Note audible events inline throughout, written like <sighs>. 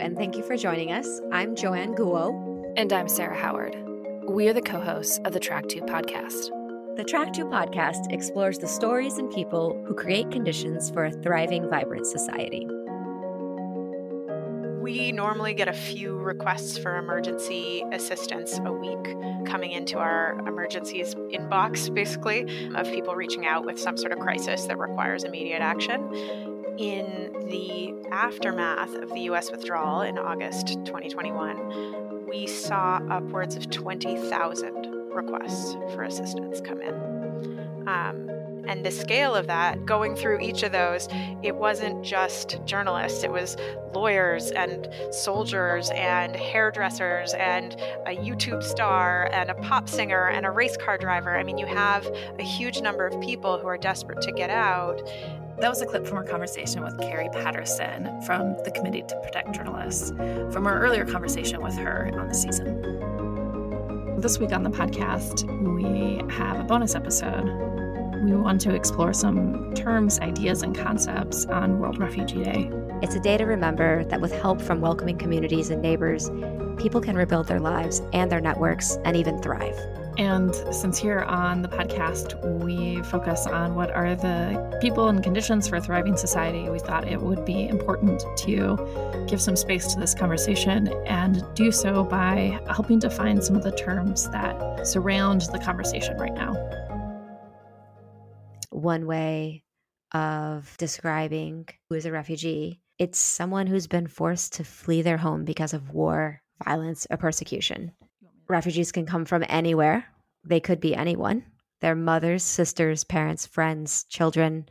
and thank you for joining us. I'm Joanne Guo. And I'm Sarah Howard. We are the co hosts of the Track 2 podcast. The Track 2 podcast explores the stories and people who create conditions for a thriving, vibrant society. We normally get a few requests for emergency assistance a week coming into our emergencies inbox, basically, of people reaching out with some sort of crisis that requires immediate action. In the aftermath of the US withdrawal in August 2021, we saw upwards of 20,000 requests for assistance come in. Um, and the scale of that, going through each of those, it wasn't just journalists, it was lawyers and soldiers and hairdressers and a YouTube star and a pop singer and a race car driver. I mean, you have a huge number of people who are desperate to get out. That was a clip from our conversation with Carrie Patterson from the Committee to Protect Journalists, from our earlier conversation with her on the season. This week on the podcast, we have a bonus episode we want to explore some terms, ideas, and concepts on World Refugee Day. It's a day to remember that with help from welcoming communities and neighbors, people can rebuild their lives and their networks and even thrive. And since here on the podcast we focus on what are the people and conditions for a thriving society, we thought it would be important to give some space to this conversation and do so by helping define some of the terms that surround the conversation right now one way of describing who is a refugee. It's someone who's been forced to flee their home because of war, violence, or persecution. Refugees can come from anywhere, they could be anyone. They're mothers, sisters, parents, friends, children.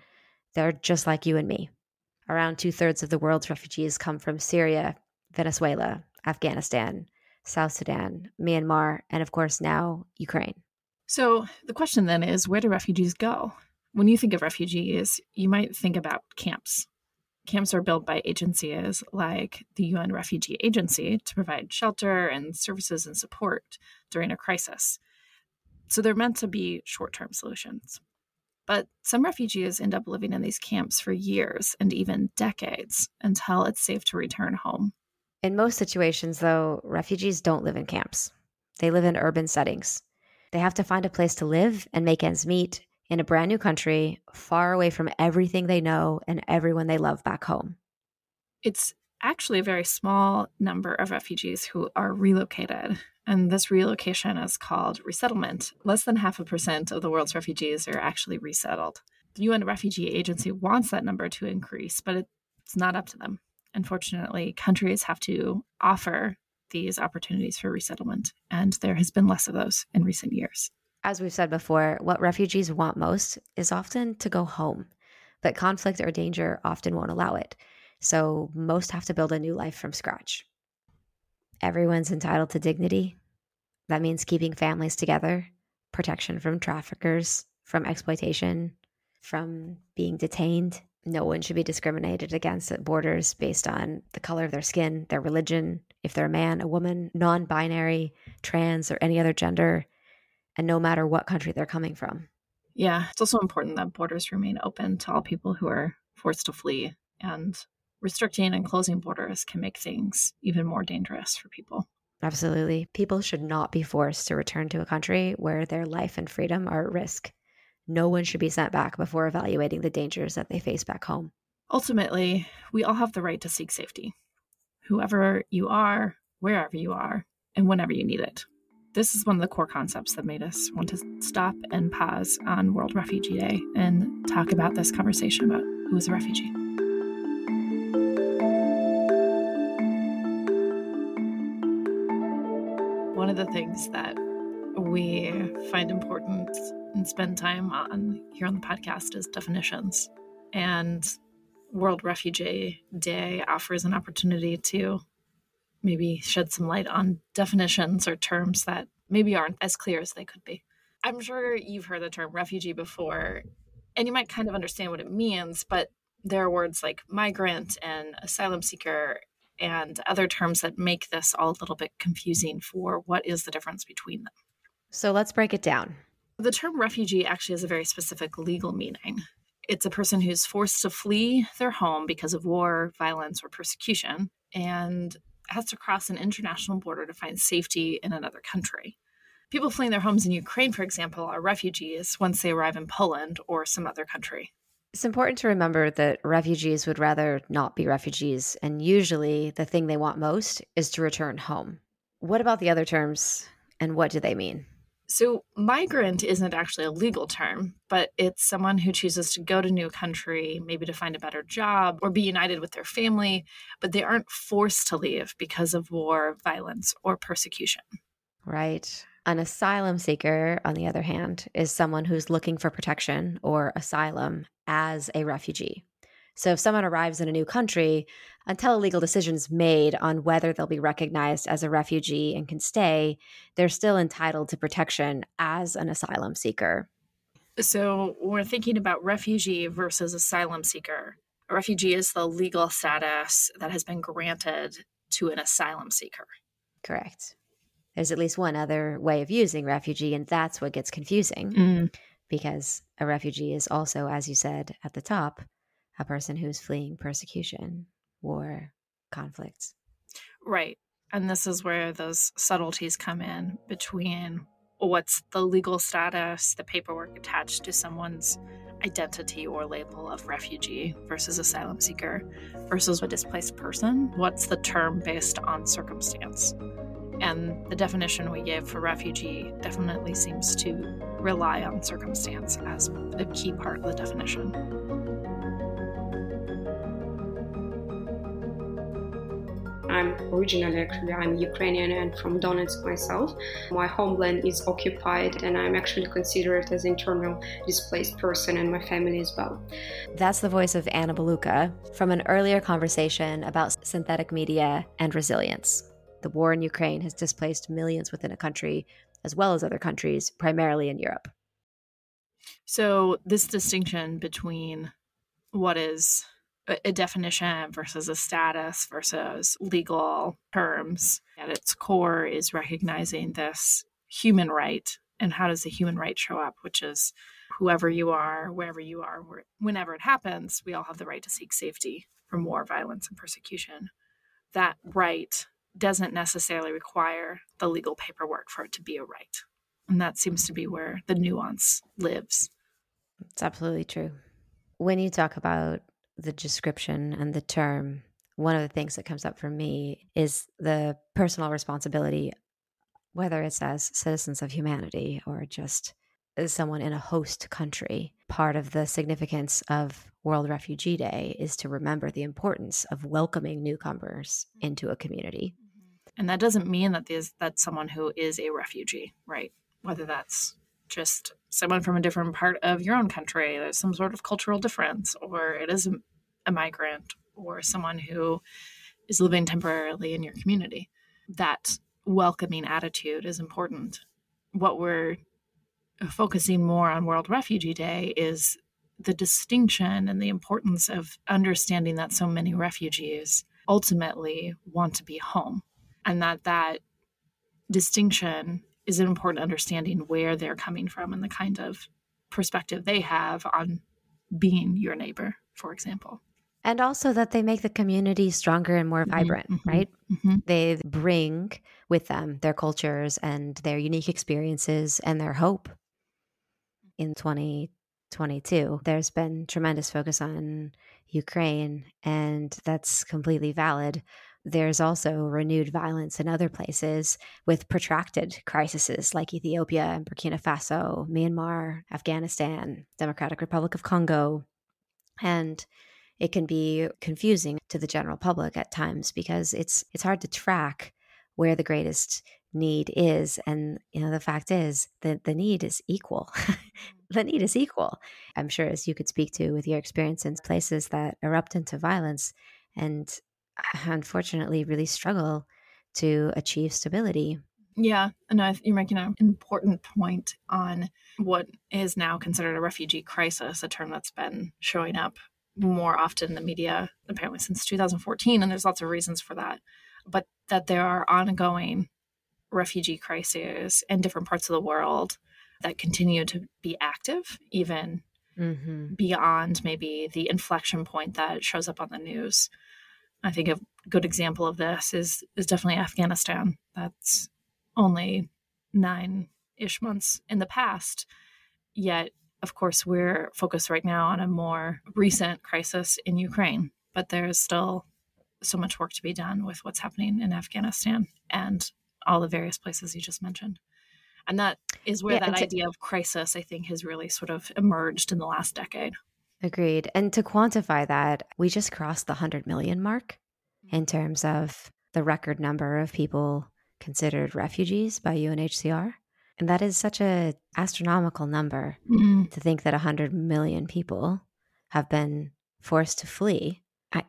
They're just like you and me. Around two thirds of the world's refugees come from Syria, Venezuela, Afghanistan, South Sudan, Myanmar, and of course now Ukraine. So the question then is where do refugees go? When you think of refugees, you might think about camps. Camps are built by agencies like the UN Refugee Agency to provide shelter and services and support during a crisis. So they're meant to be short term solutions. But some refugees end up living in these camps for years and even decades until it's safe to return home. In most situations, though, refugees don't live in camps. They live in urban settings. They have to find a place to live and make ends meet in a brand new country, far away from everything they know and everyone they love back home. It's actually a very small number of refugees who are relocated. And this relocation is called resettlement. Less than half a percent of the world's refugees are actually resettled. The UN Refugee Agency wants that number to increase, but it's not up to them. Unfortunately, countries have to offer these opportunities for resettlement, and there has been less of those in recent years. As we've said before, what refugees want most is often to go home, but conflict or danger often won't allow it. So most have to build a new life from scratch. Everyone's entitled to dignity. That means keeping families together, protection from traffickers, from exploitation, from being detained. No one should be discriminated against at borders based on the color of their skin, their religion, if they're a man, a woman, non binary, trans, or any other gender and no matter what country they're coming from. Yeah, it's also important that borders remain open to all people who are forced to flee, and restricting and closing borders can make things even more dangerous for people. Absolutely. People should not be forced to return to a country where their life and freedom are at risk. No one should be sent back before evaluating the dangers that they face back home. Ultimately, we all have the right to seek safety, whoever you are, wherever you are, and whenever you need it. This is one of the core concepts that made us want to stop and pause on World Refugee Day and talk about this conversation about who is a refugee. Things that we find important and spend time on here on the podcast is definitions. And World Refugee Day offers an opportunity to maybe shed some light on definitions or terms that maybe aren't as clear as they could be. I'm sure you've heard the term refugee before, and you might kind of understand what it means, but there are words like migrant and asylum seeker and other terms that make this all a little bit confusing for what is the difference between them. So let's break it down. The term refugee actually has a very specific legal meaning. It's a person who's forced to flee their home because of war, violence, or persecution and has to cross an international border to find safety in another country. People fleeing their homes in Ukraine, for example, are refugees once they arrive in Poland or some other country. It's important to remember that refugees would rather not be refugees, and usually the thing they want most is to return home. What about the other terms, and what do they mean? So, migrant isn't actually a legal term, but it's someone who chooses to go to a new country, maybe to find a better job or be united with their family, but they aren't forced to leave because of war, violence, or persecution. Right. An asylum seeker, on the other hand, is someone who's looking for protection or asylum as a refugee. So if someone arrives in a new country, until a legal decision is made on whether they'll be recognized as a refugee and can stay, they're still entitled to protection as an asylum seeker. So we're thinking about refugee versus asylum seeker. A refugee is the legal status that has been granted to an asylum seeker. Correct. There's at least one other way of using refugee, and that's what gets confusing Mm. because a refugee is also, as you said at the top, a person who's fleeing persecution, war, conflicts. Right. And this is where those subtleties come in between what's the legal status, the paperwork attached to someone's identity or label of refugee versus asylum seeker versus a displaced person. What's the term based on circumstance? And the definition we gave for refugee definitely seems to rely on circumstance as a key part of the definition. I'm originally actually I'm Ukrainian and from Donetsk myself. My homeland is occupied and I'm actually considered as internal displaced person and my family as well. That's the voice of Anna Beluka from an earlier conversation about synthetic media and resilience. The war in Ukraine has displaced millions within a country, as well as other countries, primarily in Europe. So, this distinction between what is a definition versus a status versus legal terms at its core is recognizing this human right and how does the human right show up which is whoever you are wherever you are whenever it happens we all have the right to seek safety from war violence and persecution that right doesn't necessarily require the legal paperwork for it to be a right and that seems to be where the nuance lives it's absolutely true when you talk about the description and the term, one of the things that comes up for me is the personal responsibility, whether it's as citizens of humanity or just as someone in a host country. Part of the significance of World Refugee Day is to remember the importance of welcoming newcomers mm-hmm. into a community. Mm-hmm. And that doesn't mean that there's that's someone who is a refugee, right? Whether that's just someone from a different part of your own country, there's some sort of cultural difference, or it is a migrant or someone who is living temporarily in your community. That welcoming attitude is important. What we're focusing more on World Refugee Day is the distinction and the importance of understanding that so many refugees ultimately want to be home and that that distinction is an important understanding where they're coming from and the kind of perspective they have on being your neighbor, for example. And also that they make the community stronger and more vibrant, mm-hmm, right? Mm-hmm. They bring with them their cultures and their unique experiences and their hope. In 2022, there's been tremendous focus on Ukraine, and that's completely valid. There's also renewed violence in other places with protracted crises like Ethiopia and Burkina Faso, Myanmar, Afghanistan, Democratic Republic of Congo. And it can be confusing to the general public at times because it's it's hard to track where the greatest need is and you know the fact is that the need is equal. <laughs> The need is mm-hmm. equal. I'm sure as you could speak to with your experience in places that erupt into violence and <sighs> unfortunately really struggle to achieve stability. Yeah, and I, you're making an important point on what is now considered a refugee crisis, a term that's been showing up more often in the media, apparently since 2014, and there's lots of reasons for that. But that there are ongoing refugee crises in different parts of the world that continue to be active, even mm-hmm. beyond maybe the inflection point that shows up on the news. I think a good example of this is is definitely Afghanistan. That's only nine ish months in the past. Yet, of course, we're focused right now on a more recent crisis in Ukraine, but there's still so much work to be done with what's happening in Afghanistan and all the various places you just mentioned. And that is where yeah, that to, idea of crisis, I think, has really sort of emerged in the last decade. Agreed. And to quantify that, we just crossed the 100 million mark in mm-hmm. terms of the record number of people considered refugees by UNHCR. And that is such a astronomical number mm-hmm. to think that 100 million people have been forced to flee. I,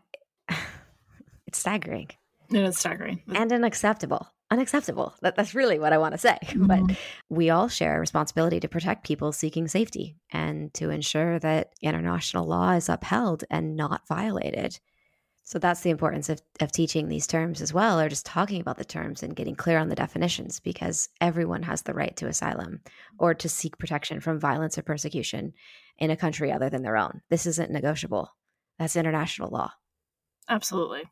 <laughs> it's staggering. It is staggering. And unacceptable. Unacceptable. That, that's really what I want to say. <laughs> Mm-hmm. But we all share a responsibility to protect people seeking safety and to ensure that international law is upheld and not violated. So that's the importance of, of teaching these terms as well, or just talking about the terms and getting clear on the definitions, because everyone has the right to asylum or to seek protection from violence or persecution in a country other than their own. This isn't negotiable. That's international law. Absolutely.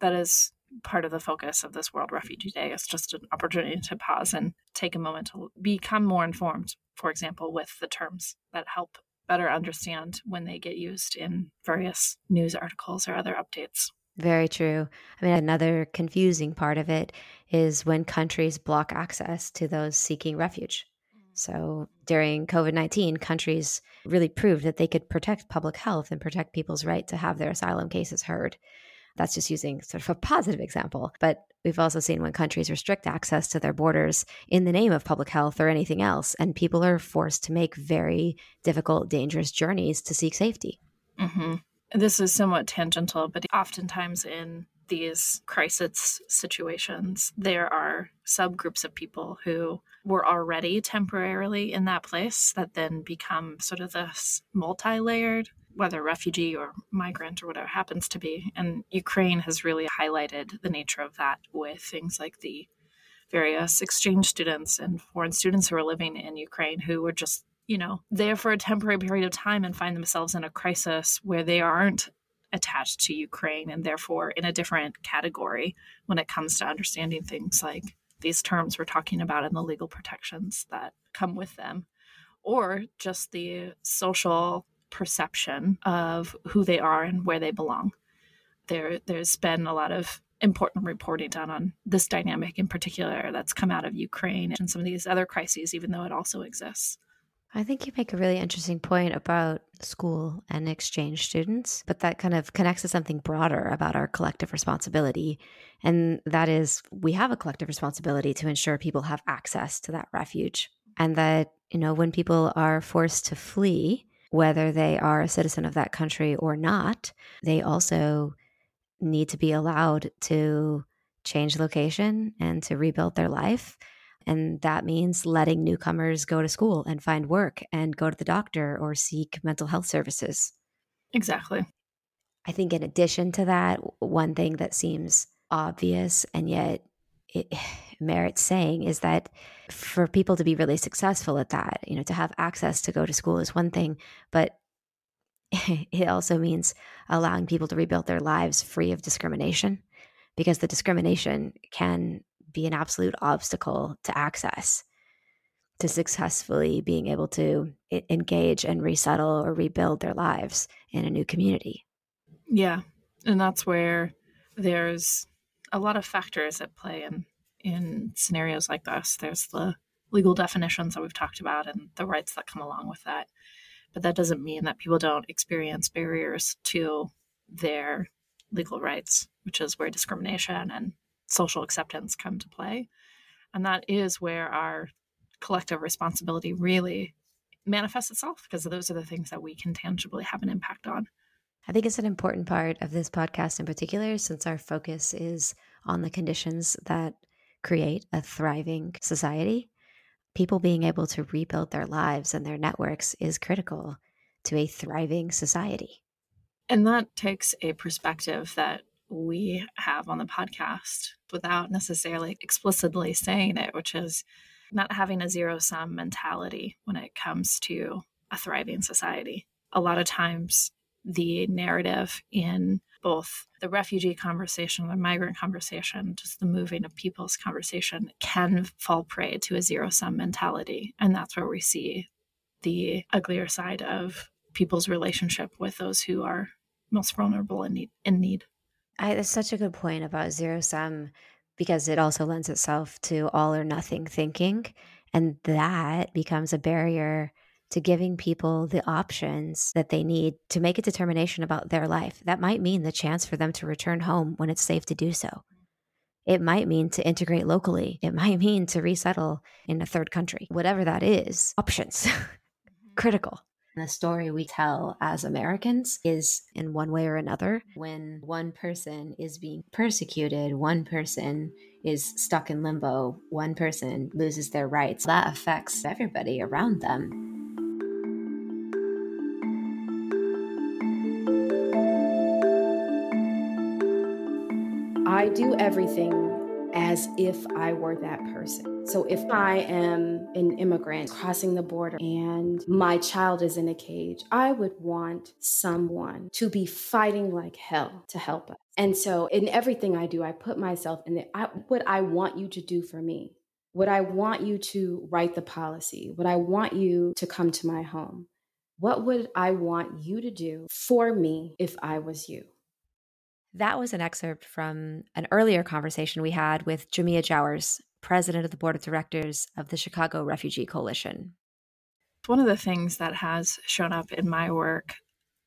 That is part of the focus of this World Refugee mm-hmm. Day. is just an opportunity to pause and take a moment to become more informed, for example, with the terms that help better understand when they get used in various news articles or other updates. Very true. I mean, another confusing part of it is when countries block access to those seeking refuge. Mm-hmm. So during COVID 19, countries really proved that they could protect public health and protect people's right to have their asylum cases heard. That's just using sort of a positive example. But we've also seen when countries restrict access to their borders in the name of public health or anything else, and people are forced to make very difficult, dangerous journeys to seek safety. Mm-hmm. This is somewhat tangential, but oftentimes in these crisis situations, there are subgroups of people who were already temporarily in that place that then become sort of this multi layered whether refugee or migrant or whatever happens to be. And Ukraine has really highlighted the nature of that with things like the various exchange students and foreign students who are living in Ukraine who were just, you know, there for a temporary period of time and find themselves in a crisis where they aren't attached to Ukraine and therefore in a different category when it comes to understanding things like these terms we're talking about and the legal protections that come with them or just the social perception of who they are and where they belong. There, there's been a lot of important reporting done on this dynamic in particular that's come out of Ukraine and some of these other crises, even though it also exists. I think you make a really interesting point about school and exchange students, but that kind of connects to something broader about our collective responsibility. And that is, we have a collective responsibility to ensure people have access to that refuge. And that, you know, when people are forced to flee, whether they are a citizen of that country or not, they also need to be allowed to change location and to rebuild their life. And that means letting newcomers go to school and find work and go to the doctor or seek mental health services. Exactly. I think, in addition to that, one thing that seems obvious and yet it <sighs> merits saying is that for people to be really successful at that, you know, to have access to go to school is one thing, but <laughs> it also means allowing people to rebuild their lives free of discrimination because the discrimination can be an absolute obstacle to access to successfully being able to engage and resettle or rebuild their lives in a new community. Yeah. And that's where there's a lot of factors at play in in scenarios like this. There's the legal definitions that we've talked about and the rights that come along with that. But that doesn't mean that people don't experience barriers to their legal rights, which is where discrimination and social acceptance come to play. And that is where our collective responsibility really manifests itself because those are the things that we can tangibly have an impact on. I think it's an important part of this podcast in particular, since our focus is on the conditions that create a thriving society. People being able to rebuild their lives and their networks is critical to a thriving society. And that takes a perspective that we have on the podcast without necessarily explicitly saying it, which is not having a zero sum mentality when it comes to a thriving society. A lot of times the narrative in both the refugee conversation, the migrant conversation, just the moving of people's conversation can fall prey to a zero sum mentality. And that's where we see the uglier side of people's relationship with those who are most vulnerable and need, in need. I, that's such a good point about zero sum because it also lends itself to all or nothing thinking. And that becomes a barrier to giving people the options that they need to make a determination about their life. That might mean the chance for them to return home when it's safe to do so. It might mean to integrate locally. It might <laughs> mean to resettle in a third country. Whatever that is, options. <laughs> Mm-hmm. Critical. The story we tell as Americans is in one way or another. When one person is being persecuted, one person is stuck in limbo, one person loses their rights, that affects everybody around them. I do everything as if I were that person. So if I am an immigrant crossing the border and my child is in a cage, I would want someone to be fighting like hell to help us. And so in everything I do, I put myself in the I, what I want you to do for me. What I want you to write the policy, what I want you to come to my home. What would I want you to do for me if I was you? That was an excerpt from an earlier conversation we had with Jamia Jowers, president of the board of directors of the Chicago Refugee Coalition. One of the things that has shown up in my work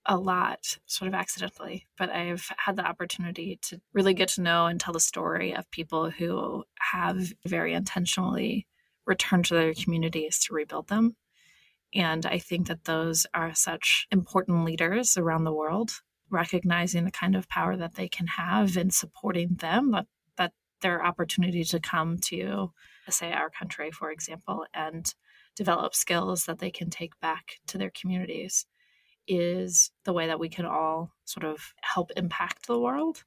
a lot, sort of accidentally, but I've had the opportunity to really get to know and tell the story of people who have very intentionally returned to their communities to rebuild them. And I think that those are such important leaders around the world recognizing the kind of power that they can have in supporting them that that their opportunity to come to say our country for example and develop skills that they can take back to their communities is the way that we can all sort of help impact the world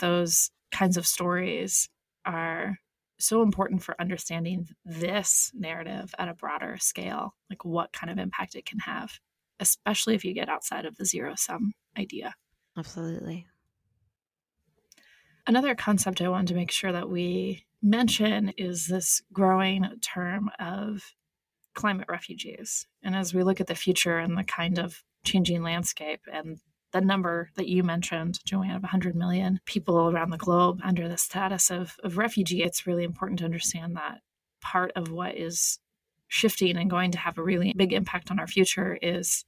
those kinds of stories are so important for understanding this narrative at a broader scale like what kind of impact it can have especially if you get outside of the zero sum idea. Absolutely. Another concept I wanted to make sure that we mention is this growing term of climate refugees. And as we look at the future and the kind of changing landscape and the number that you mentioned, Joanne, of 100 million people around the globe under the status of, of refugee, it's really important to understand that part of what is shifting and going to have a really big impact on our future is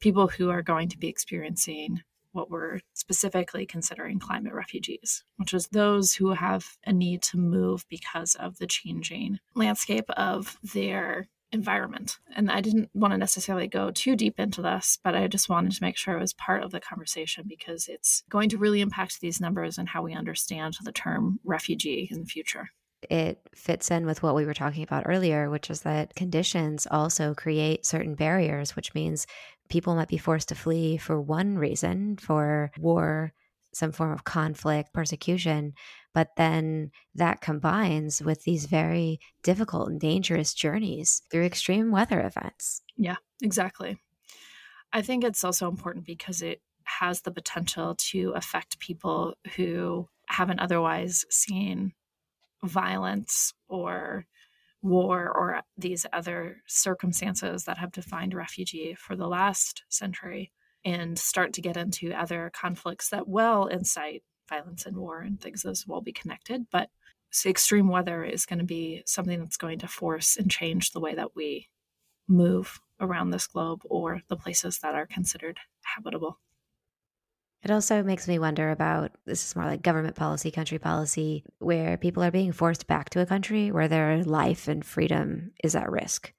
people who are going to be experiencing what we're specifically considering climate refugees, which is those who have a need to move because of the changing landscape of their environment. And I didn't want to necessarily go too deep into this, but I just wanted to make sure it was part of the conversation because it's going to really impact these numbers and how we understand the term refugee in the future it fits in with what we were talking about earlier, which is that conditions also create certain barriers, which means people might be forced to flee for one reason, for war, some form of conflict, persecution, but then that combines with these very difficult and dangerous journeys through extreme weather events. Yeah, exactly. I think it's also important because it has the potential to affect people who haven't otherwise seen violence or war or these other circumstances that have defined refugee for the last century and start to get into other conflicts that well incite violence and war and things those will be connected. But extreme weather is going to be something that's going to force and change the way that we move around this globe or the places that are considered habitable it also makes me wonder about this is more like government policy, country policy, where people are being forced back to a country where their life and freedom is at risk.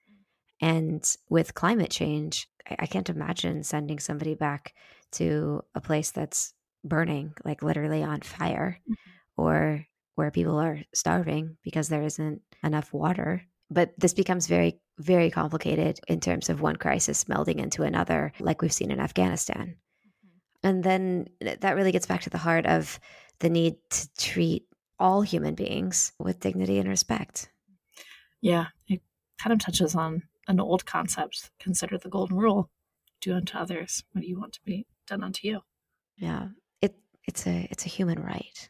And with climate change, I, can't imagine sending somebody back to a place that's burning, like literally on fire, mm-hmm. or where people are starving because there isn't enough water. But this becomes very, very complicated in terms of one crisis melding into another, like we've seen in Afghanistan. And then that really gets back to the heart of the need to treat all human beings with dignity and respect. Yeah, it kind of touches on an old concept consider the golden rule do unto others what you want to be done unto you. Yeah. It it's a it's a human right.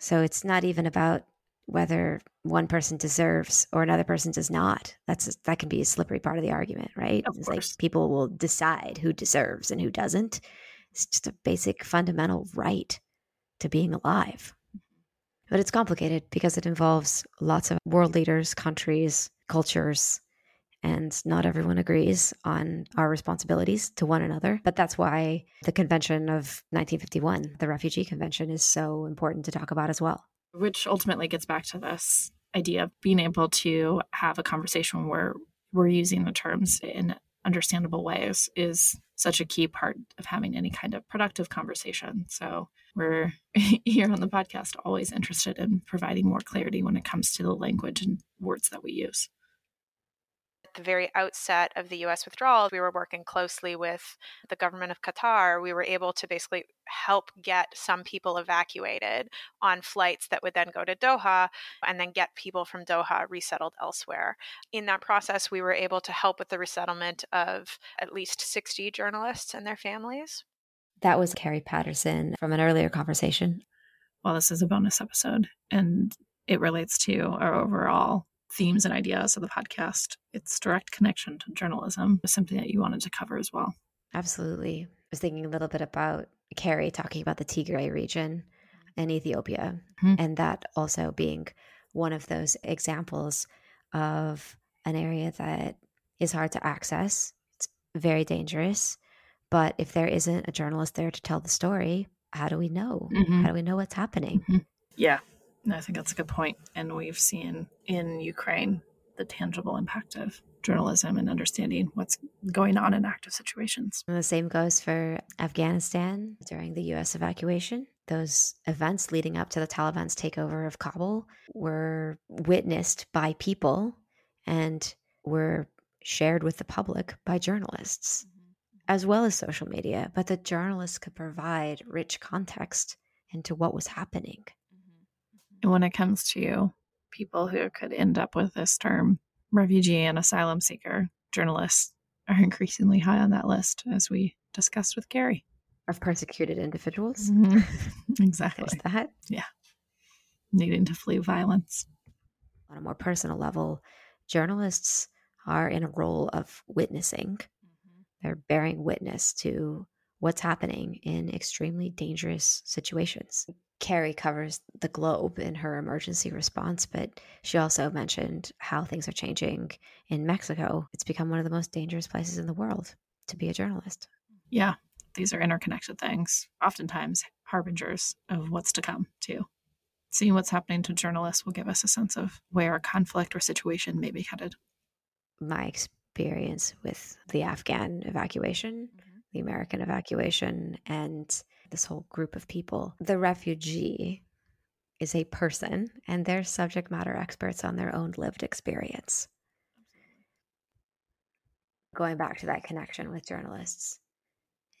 So it's not even about whether one person deserves or another person does not. That's that can be a slippery part of the argument, right? Of it's course. like people will decide who deserves and who doesn't. It's just a basic fundamental right to being alive. But it's complicated because it involves lots of world leaders, countries, cultures, and not everyone agrees on our responsibilities to one another. But that's why the Convention of 1951, the Refugee Convention, is so important to talk about as well. Which ultimately gets back to this idea of being able to have a conversation where we're using the terms in understandable ways is such a key part of having any kind of productive conversation. So we're <laughs> here on the podcast always interested in providing more clarity when it comes to the language and words that we use the very outset of the US withdrawal, we were working closely with the government of Qatar. We were able to basically help get some people evacuated on flights that would then go to Doha and then get people from Doha resettled elsewhere. In that process, we were able to help with the resettlement of at least 60 journalists and their families. That was Carrie Patterson from an earlier conversation. Well, this is a bonus episode and it relates to our overall themes and ideas of the podcast. Its direct connection to journalism is something that you wanted to cover as well. Absolutely. I was thinking a little bit about Carrie talking about the Tigray region in Ethiopia, mm-hmm. and that also being one of those examples of an area that is hard to access. It's very dangerous. But if there isn't a journalist there to tell the story, how do we know? Mm-hmm. How do we know what's happening? Mm-hmm. Yeah, I think that's a good point. And we've seen in Ukraine the tangible impact of journalism and understanding what's going on in active situations. And the same goes for Afghanistan during the US evacuation. Those events leading up to the Taliban's takeover of Kabul were witnessed by people and were shared with the public by journalists, mm-hmm. as well as social media. But the journalists could provide rich context into what was happening when it comes to people who could end up with this term, refugee and asylum seeker, journalists are increasingly high on that list, as we discussed with Gary. Of persecuted individuals. Mm-hmm. <laughs> Exactly. There's that. Yeah. Needing to flee violence. On a more personal level, journalists are in a role of witnessing. Mm-hmm. They're bearing witness to what's happening in extremely dangerous situations. Carrie covers the globe in her emergency response, but she also mentioned how things are changing in Mexico. It's become one of the most dangerous places in the world to be a journalist. Yeah, these are interconnected things, oftentimes harbingers of what's to come, too. Seeing what's happening to journalists will give us a sense of where a conflict or situation may be headed. My experience with the Afghan evacuation, mm-hmm. the American evacuation, and this whole group of people. The refugee is a person, and they're subject matter experts on their own lived experience. Going back to that connection with journalists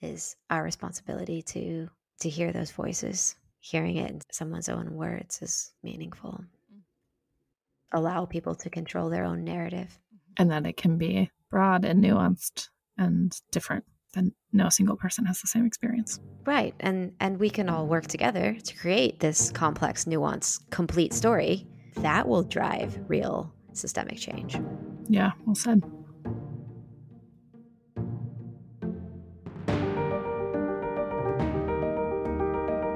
is our responsibility to to hear those voices. Hearing it in someone's own words is meaningful. Mm-hmm. Allow people to control their own narrative. And that it can be broad and nuanced and different then no single person has the same experience. Right. And and we can all work together to create this complex, nuanced, complete story that will drive real systemic change. Yeah, well said.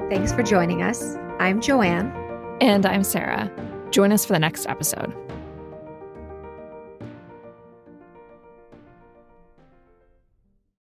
Thanks for joining us. I'm Joanne. And I'm Sarah. Join us for the next episode.